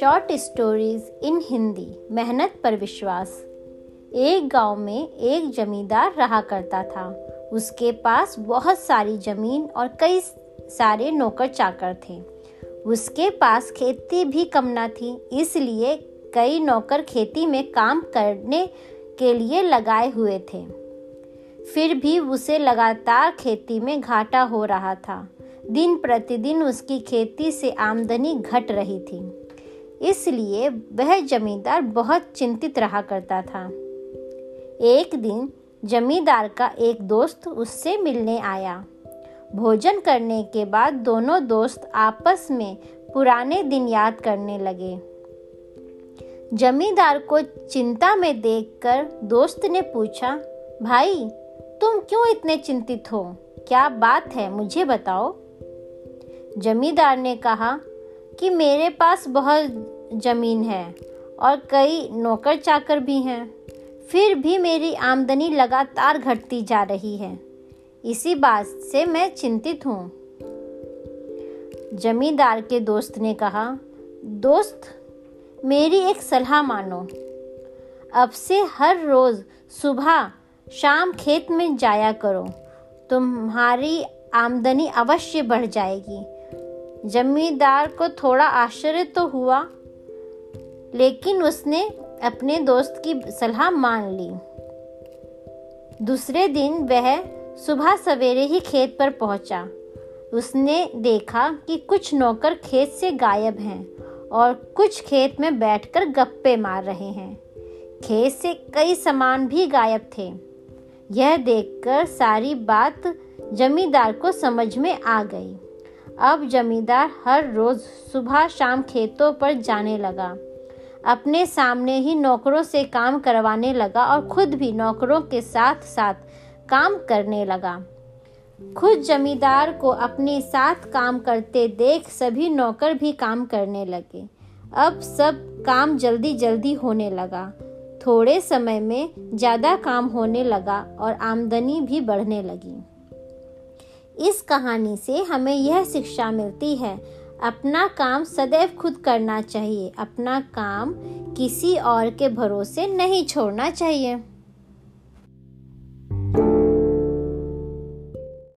Short stories in Hindi मेहनत पर विश्वास। एक गाँव में एक जमींदार रहा करता था। उसके पास बहुत सारी ज़मीन और कई सारे नौकर चाकर थे। उसके पास खेती भी कम ना थी, इसलिए कई नौकर खेती में काम करने के लिए लगाए हुए थे। फिर भी उसे लगातार खेती में घाटा हो रहा था। दिन प्रतिदिन उसकी खेती से आमदनी घट रही थी। इसलिए वह जमींदार बहुत चिंतित रहा करता था। एक दिन जमींदार का एक दोस्त उससे मिलने आया। भोजन करने के बाद दोनों दोस्त आपस में पुराने दिन याद करने लगे। जमींदार को चिंता में देखकर दोस्त ने पूछा, भाई, तुम क्यों इतने चिंतित हो? क्या बात है, मुझे बताओ। जमींदार ने कहा कि मेरे पास बहुत ज़मीन है और कई नौकर चाकर भी हैं। फिर भी मेरी आमदनी लगातार घटती जा रही है। इसी बात से मैं चिंतित हूँ। जमींदार के दोस्त ने कहा, दोस्त, मेरी एक सलाह मानो। अब से हर रोज़ सुबह शाम खेत में जाया करो। तुम्हारी आमदनी अवश्य बढ़ जाएगी। जमींदार को थोड़ा आश्चर्य तो हुआ, लेकिन उसने अपने दोस्त की सलाह मान ली। दूसरे दिन वह सुबह सवेरे ही खेत पर पहुँचा। उसने देखा कि कुछ नौकर खेत से गायब हैं और कुछ खेत में बैठकर गप्पे मार रहे हैं। खेत से कई सामान भी गायब थे। यह देखकर सारी बात जमींदार को समझ में आ गई। अब जमींदार हर रोज सुबह शाम खेतों पर जाने लगा। अपने सामने ही नौकरों से काम करवाने लगा और खुद भी नौकरों के साथ साथ काम करने लगा। खुद जमींदार को अपने साथ काम करते देख सभी नौकर भी काम करने लगे। अब सब काम जल्दी जल्दी होने लगा। थोड़े समय में ज़्यादा काम होने लगा और आमदनी भी बढ़ने लगी। इस कहानी से हमें यह शिक्षा मिलती है, अपना काम सदैव खुद करना चाहिए, अपना काम किसी और के भरोसे नहीं छोड़ना चाहिए।